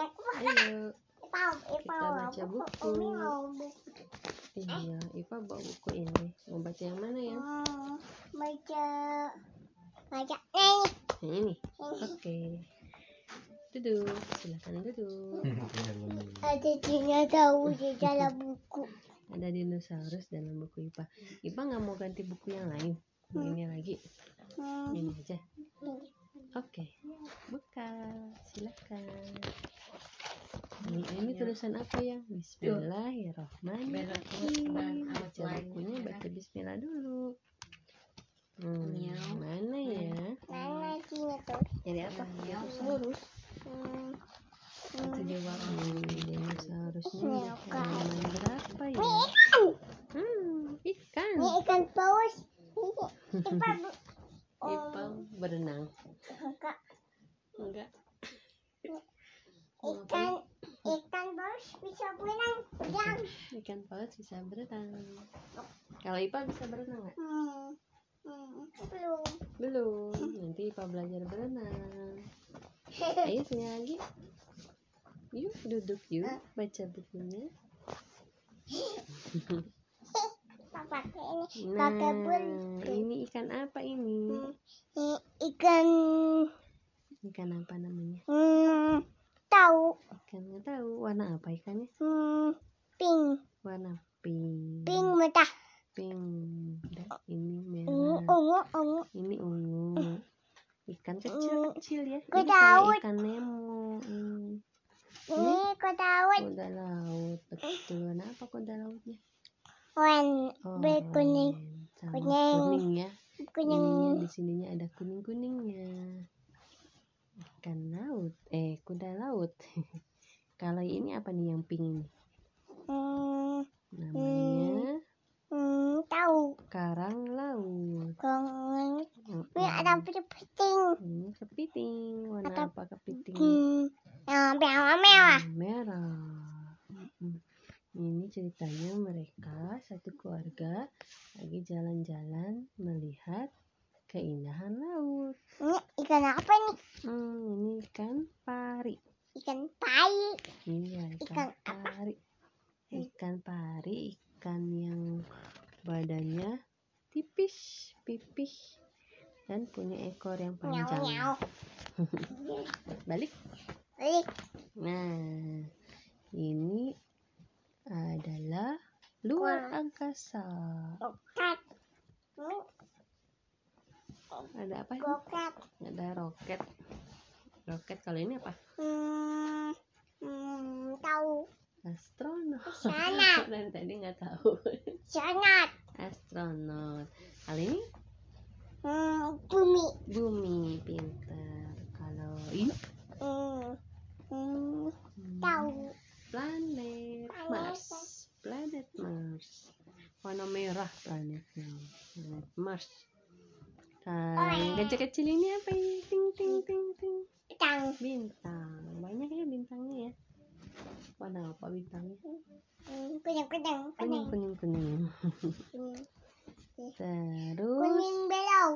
Ayo, Ipau, kita baca buku. Iya, Ipa bawa buku ini. Mau baca yang mana ya? Hmm, baca baca. Yang ini. Oke. Duduk, silakan duduk. Ada tahu di dalam buku. Ada dinosaurus dalam buku Ipa. Ipa nggak mau ganti buku yang lain. Mau ini lagi. Hmm, Ini aja. ini. Oke, buka, silakan. Ini, ini tulisan apa ya? Bismillahirrohmanirrohim. Baca bukunya baca Bismillah dulu. Hmm, mana ya? Mana sini tuh? Jadi apa? Dinosaurus. Hmm, Itu dinosaurusnya. Apa? halaman berapa ya? Hmm, ikan. Ini ikan paus. Ini ikan. Ipa berenang. Enggak. Enggak. Ikan ikan paus bisa berenang. Ikan paus bisa berenang. Kalau Ipa bisa berenang nggak? Hmm. Hmm. Belum. Belum. Nanti Ipa belajar berenang. Ayo sini lagi. Yuk duduk yuk baca bukunya. Pakai ini. Nah, Pakai ini ikan apa ini? Ini ikan Ikan apa namanya? hmm, tahu. Ikan tahu. Warna apa ikannya? Hmm, pink. Warna pink. Pink merah. Pink. Dan ini merah. ungu, ungu. Ini ungu. Ikan kecil-kecil ya. Gua Ini kayak ikan Nemo. Ini Ini kuda laut. kuda laut. Betul. Warna apa kuda lautnya? Wan, Oh, berkuning. Sama Kuning. kuning ya. Kuning. Ininya di sininya ada kuning-kuningnya. Ikan laut. Eh, kuda laut. Kalau ini apa nih yang pink ini? Hmm, Namanya hmm, tahu. karang laut. Mm-mm. Ini ada penting. Ini kepiting. Warna Ada- apa kepiting? Hmm, yang merah-merah. Hmm, merah. Ini ceritanya mereka satu keluarga lagi jalan-jalan melihat keindahan laut. Ini ikan apa nih? Hmm, ini ikan pari. Ikan pai. Iya, Ikan ikan pari. Ikan pari, ikan yang badannya tipis, pipih, dan punya ekor yang panjang. nyau. Balik. Balik. Nah, ini adalah luar angkasa. Roket. Ada apa? ini? roket. Ada roket. Roket kalau ini apa? Hmm, hmm, tahu. Astronot. Sangat. Dari tadi nggak tahu. Sangat. Astronot. Kalau ini Hmm, bumi. bumi pintar. Kalau ini Hmm, hmm, hmm, tahu. planet Planet. Mars. Planet Mars. Warna merah planetnya. Planet Mars. Kecil-kecil ini apa ini? Ting ting ting ting. Tang. Bintang. Banyak ya bintangnya ya. Warna apa bintangnya? Hmm, kuning, kuning, Kuning kuning. kuning kuning. Kuning. Terus Kuning belau.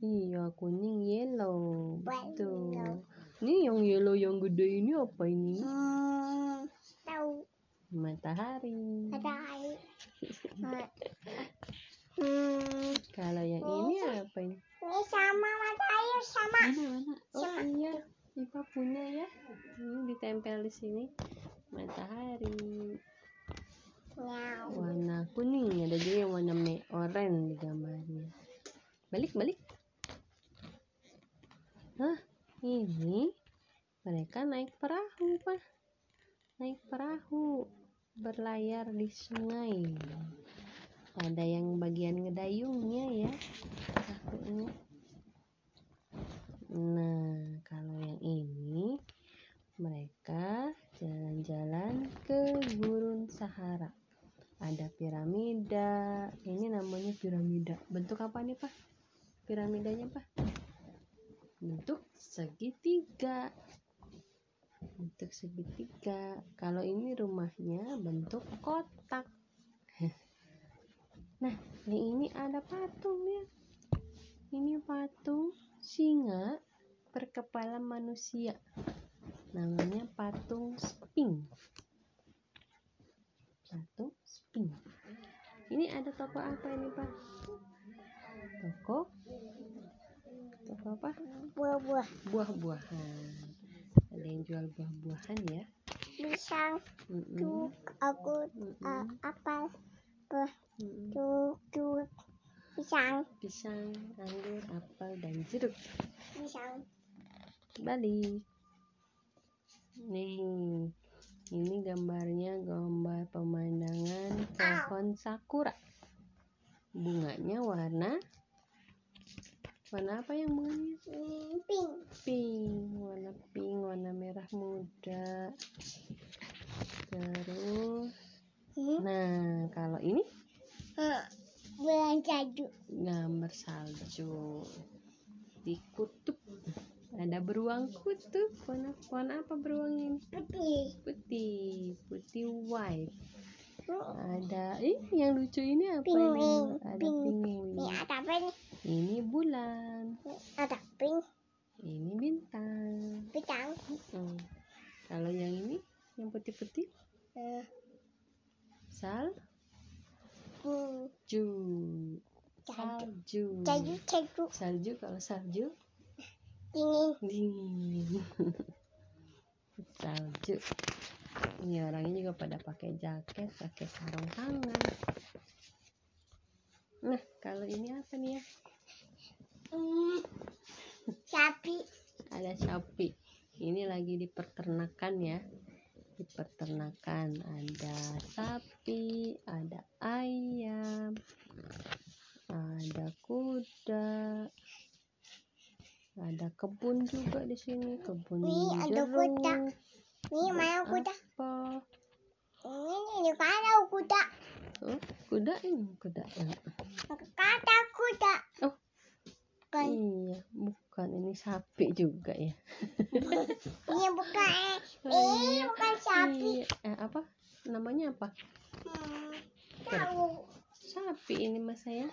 iya kuning yellow. Betul. Yellow. Ini yang yellow yang gede ini apa ini? Hmm, tahu. Matahari. Ada air. Hmm, Kalau yang ini apa ini? ini sama matahari sama. Mana mana? Oh Sama. iya, Ipa punya ya. Ini ditempel di sini. Matahari Nyau. warna kuning ada juga yang warna me oranye di gambarnya. Balik balik. Hah, ini mereka naik perahu pak. Naik perahu berlayar di sungai. Ada yang bagian ngedayungnya ya. Perahunya. Nah, kalau yang ini mereka jalan-jalan ke gurun Sahara. Ada piramida. Ini namanya piramida. Bentuk apa nih, Pak? Piramidanya, Pak? Bentuk segitiga. Bentuk segitiga. Kalau ini rumahnya bentuk kotak. Nah, yang ini ada patung ya. Ini patung singa berkepala manusia. namanya patung sping patung sping ini ada toko apa ini pak toko toko apa Buah-buah. buah-buahan ada yang jual buah-buahan ya Pisang. Mm-mm. Cuk. Aku. Mm-mm. Uh, apel. Buah. Mm-mm. Cuk. Cuk. Pisang. pisang anggur apel dan jeruk Pisang. balik nih ini gambarnya gambar pemandangan pohon sakura bunganya warna warna apa yang Hmm, pink. pink warna pink warna merah muda terus Hmm. nah kalau ini Hmm. Bulan salju. gambar salju di kutub ada beruang kutub warna warna apa beruangnya ini Putih. putih putih white Hmm. ada ih yang lucu ini apa Penguin, ini ada pink. penguin Ini ada apa nih? Ini bulan Ada pink. ini bintang Pisang. Hmm. kalau yang ini yang putih-putih Hmm. salju Hmm. salju Salju. Salju. Salju. salju kalau salju Dingin. dingin salju ini orangnya juga pada pakai jaket pakai sarung tangan nah kalau ini apa nih ya Hmm. Sapi. ada sapi ini lagi di peternakan ya di peternakan ada sapi ada ayam ada kuda ada kebun juga di sini kebun Nih, ada kuda. Nih mana kuda? apa Ini ini ada kuda. oh, kuda ini kuda. Bukan. Iya bukan ini sapi juga ya Ini bukan. eh, Ini iya. bukan sapi. Iya. eh, apa namanya apa Hmm. Tahu. sapi ini mas saya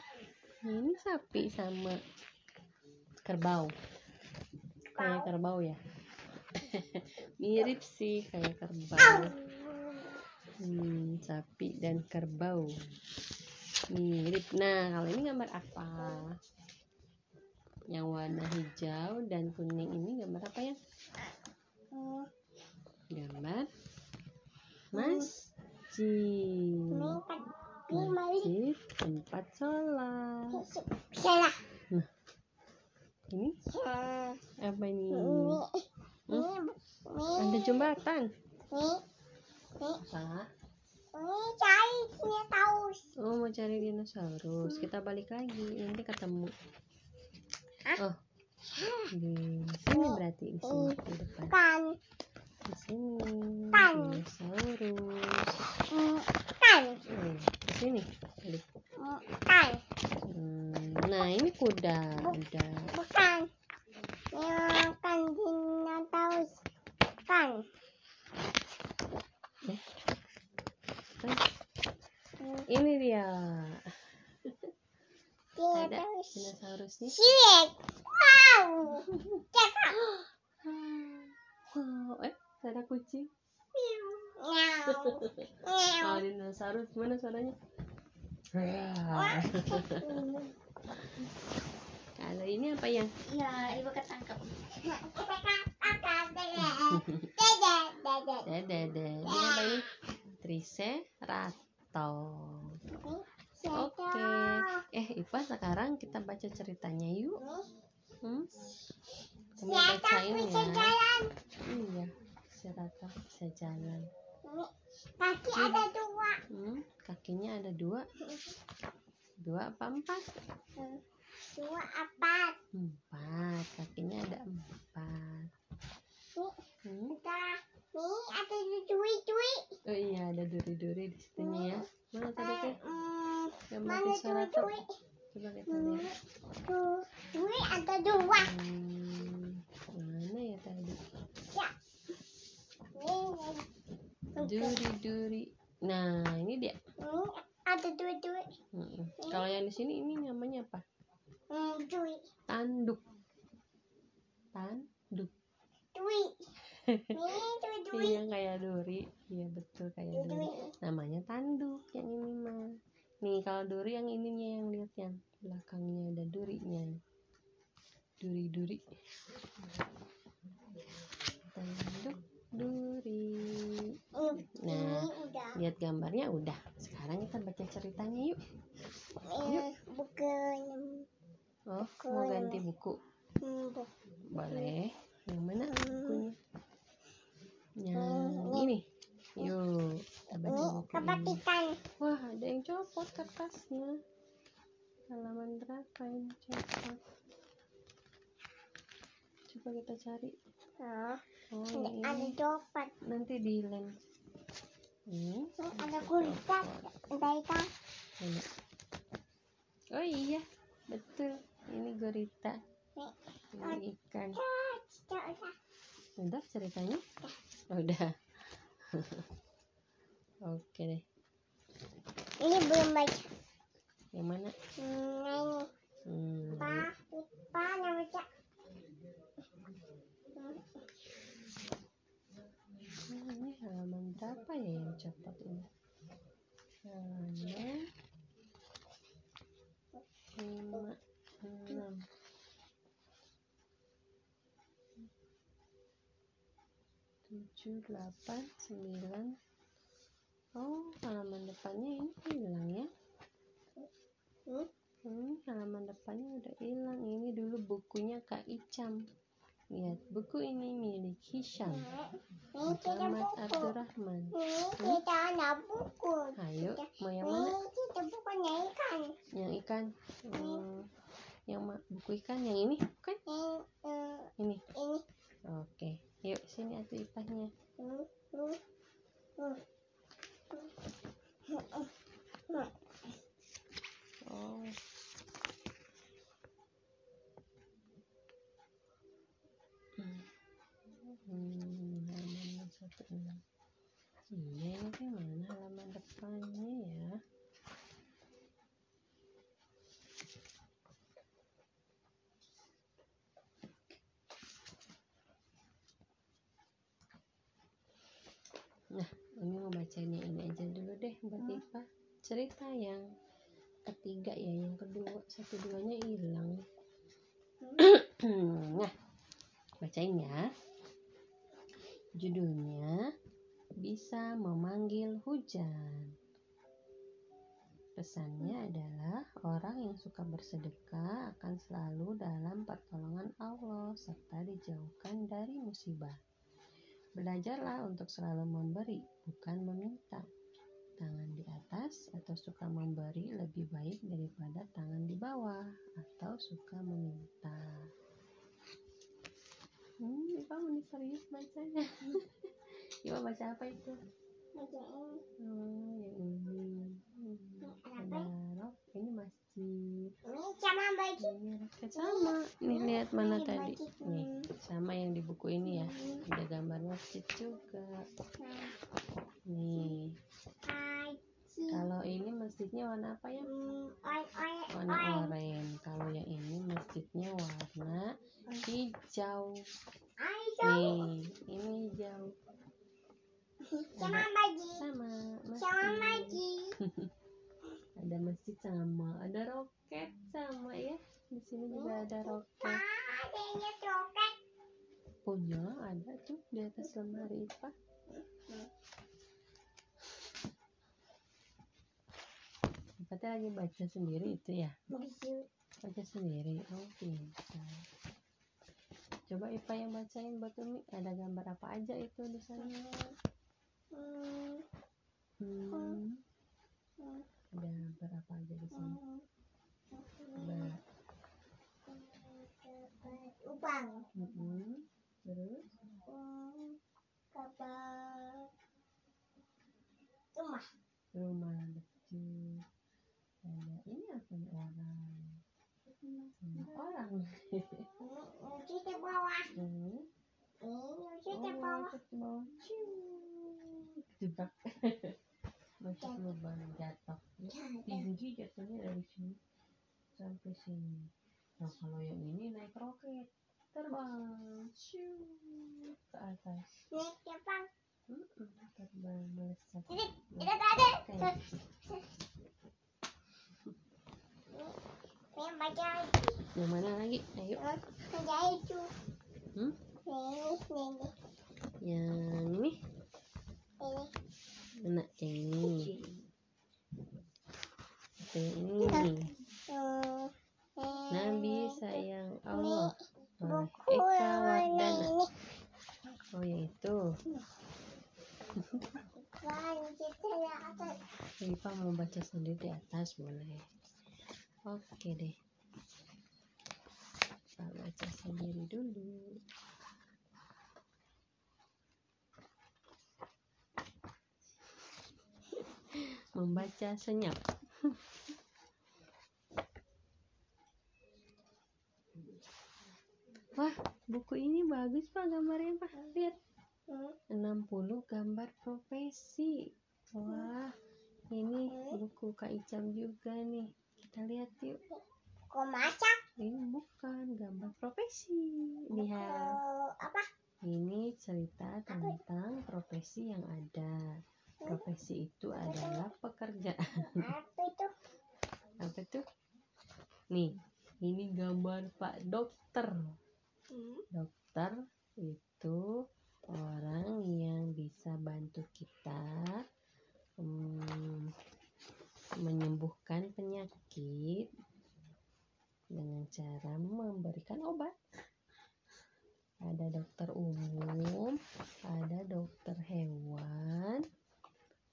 ini sapi sama kerbau kayak kerbau ya mirip sih kayak kerbau hmm, sapi dan kerbau mirip nah kalau ini gambar apa yang warna hijau dan kuning ini gambar apa ya Hmm. gambar masjid masjid tempat sholat Salah. ini Hmm. apa ini. Ini. ada jembatan apa Ini cari tahu. oh mau cari dinosaurus kita balik lagi nanti ketemu oh di sini berarti di sini di depan Kan. di sini Kan. dinosaurus. Kan. di sini. Kan. Hmm, nah ini kuda ada Bukan. Yang kan dinosaurus. Kan. kan ini dia Dinosaurus. dinosaurusnya kalau dinosaurus mana suaranya kalau ini apa yang Ya, ibu ketangkep. Dede, dede, ini apa ini triceratops Oke. Eh, Ipa sekarang kita baca ceritanya yuk. Hmm? Siapa bacain ya. jalan? Iya, Cerata bisa jalan. Kaki ada dua. Hmm? Kakinya ada dua. Dua apa empat? Dua apa? Empat. Kakinya ada empat. Nih, Hmm? ada. Nih ada dui-dui. Oh iya, ada duri-duri di situnya ya. Mana tadi Eh, tuh? hmm, Gambar Mana Triceratops. dui-dui? Coba kita Hmm, lihat. du- Dui ada dua. Hmm, mana ya tadi? Ya. Nih, Duri-duri. Nah, ini dia. Ini ada dui-dui. Mm-mm. Kalau yang di sini ini namanya apa? Hmm, dui. Tanduk. Tanduk. Dui. Nih tuh duri. iya kayak duri. Iya betul kayak Duri. duri. Namanya tanduk yang ini mah. Nih kalau duri yang ininya yang lihat yang belakangnya ada durinya duri duri. Tanduk duri. Hmm, Nah. Ini lihat gambarnya udah. Sekarang kita baca ceritanya yuk. Eh, bukan. oh mau ganti buku? Hmm, boleh. Yang mana Hmm. bukunya yang Hmm, ini. yuk kita baca kepatikan. wah ada yang copot kertasnya. Halaman berapa yang copot? Coba kita cari. Oh, oh ini yang ada coklat. nanti di lens Ini ada gurita. Dari kan. Ini. oh iya. Betul. Ini gurita. Ini ikan. Ah, cocok. Lah. udah ceritanya udah oke deh Ini belum baca. yang mana Hmm, ini. hmm. Pa, pa, baca. Hmm, ini halaman berapa ya yang copot ini 7, 8, 9 oh halaman depannya ini hilang ya? Hmm, halaman depannya udah hilang. Ini dulu bukunya Kak Icam lihat buku ini milik Hisham. Muhammad Abdurrahman. Kita ada buku ayo mau yang mana? Kita bukunya ikan yang ikan. Hmm, yang buku ikan yang ini bukan? Eh, ini. ini. Oke. okay. Yuk sini atuh ipahnya. Hmm, hmm, hmm. Hmm, hmm, hmm. Oh. Hmm, satu enam. Iya, ini kan mana halaman depannya ya? Nah, bacanya ini aja dulu deh buat Ipa. Cerita yang ketiga ya, yang kedua, satu duanya hilang. nah, bacain ya. Judulnya bisa memanggil hujan. Pesannya adalah orang yang suka bersedekah akan selalu dalam pertolongan Allah serta dijauhkan dari musibah. Belajarlah untuk selalu memberi, bukan meminta. Tangan di atas atau suka memberi lebih baik daripada tangan di bawah atau suka meminta. Hmm, kamu nih serius bacanya. Coba baca apa itu? Baca ini. Oh, yang ini. Hmm, Ada apa? ada rok. Ini sama. Ini roket sama. Nih lihat mana Ini tadi? Nih, sama yang di buku ini ya. Ada gambar masjid juga. Nih, kalau ini masjidnya warna apa ya? Warna oranye. Kalau yang ini masjidnya warna hijau. Nih, ini hijau. Sama baju. Sama Sama masjid. baju. Ada masjid sama, ada roket sama ya. Di sini juga ada roket. Ah, adanya coklat. Punya ada tuh di atas lemari Ipa. Lagi baca sendiri itu ya? Baca sendiri. Oh, pintar. Coba Ipa yang bacain buat Umi. Ada gambar apa aja itu di sana? Hmm, Hmm. hmm, Ada gambar apa aja di sana? hmm. Coba. Ubang. Mm-mm. Terus? Hmm, kabar. Rumah. Rumah betul. Ini nih orang? Sama orang. Hmm, Kita bawah. Hmm. Ini Oh, bawah. ke bawah. Jebak. Masuk lubang jatuh. Tinggi jatuhnya dari sini sampai sini. Nah kalau yang ini naik roket terbang ke atas. Naik Jepang. Mm-mm, terbang melesat. Jadi, tidak ada. Oke. Ini baca lagi. Yang mana lagi? Ayo. Hmm? Ini, ini, Yang ini. ini. Mana? Yang ini. Yang ini. Hmm, Nabi sayang Allah. Oleh Buku Eka Wardana. Oh yang itu. Rifa mau baca sendiri di atas boleh. Oke deh. Kita baca sendiri dulu. Membaca senyap. Wah, buku ini bagus Pak gambarnya Pak. Lihat. Hmm, 60 gambar profesi. Wah, ini buku Kak Icam juga nih. Kita lihat yuk. Kok masak? Ini bukan gambar profesi. Lihat. Apa? Ini cerita tentang profesi yang ada. Profesi itu adalah pekerjaan. Apa itu? Apa tuh? Nih, ini gambar Pak Dokter. Hmm, Dokter itu orang yang bisa bantu kita hmm, menyembuhkan penyakit dengan cara memberikan obat. Ada dokter umum, ada dokter hewan,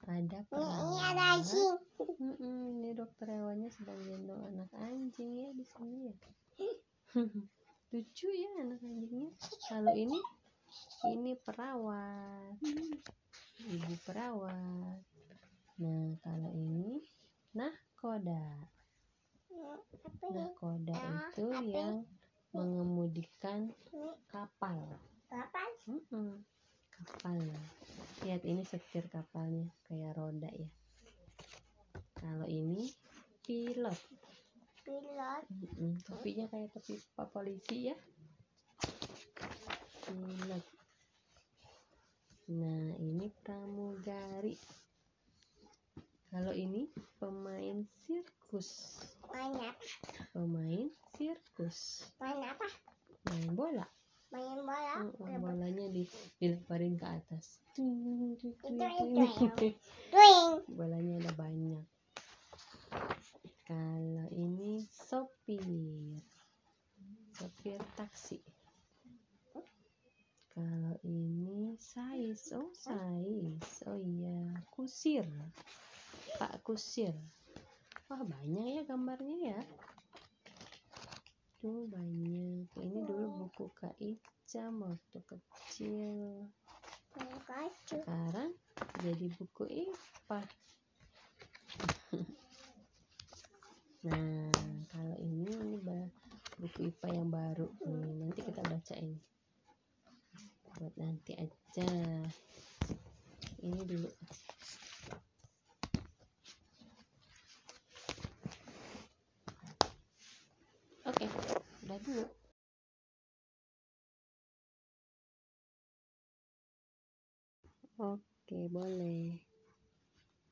ada Ini, ini ada perawat. anjing. Mm-mm, ini dokter hewannya sedang gendong anak anjing ya di sini ya. Lucu ya anak anjingnya. Kalau ini ini perawat. Ibu perawat. Nah, kalau ini Nahkoda Ah, itu apa? yang mengemudikan kapal. kapan? Mm-mm, kapal. Lihat ini setir kapalnya kayak roda ya. Kalau ini pilot. Pilot. Mm-mm, topinya kayak topi polisi ya. Pilot. Nah, ini pramugari. Kalau ini pemain sirkus. Main apa? Pemain sirkus. Main apa? Main bola. Main bola. Mm-mm, bolanya di dilemparin ke atas. Ting, Itu, ting. Swing. Bolanya ada banyak. Kalau ini sopir. Sopir taksi. Kalau ini sais. Oh, sais. Oh iya, kusir. Pak kusir. Wah, banyak ya gambarnya ya. Tuh banyak. Ini dulu buku Kak Icam waktu kecil. Sekarang jadi buku IPA.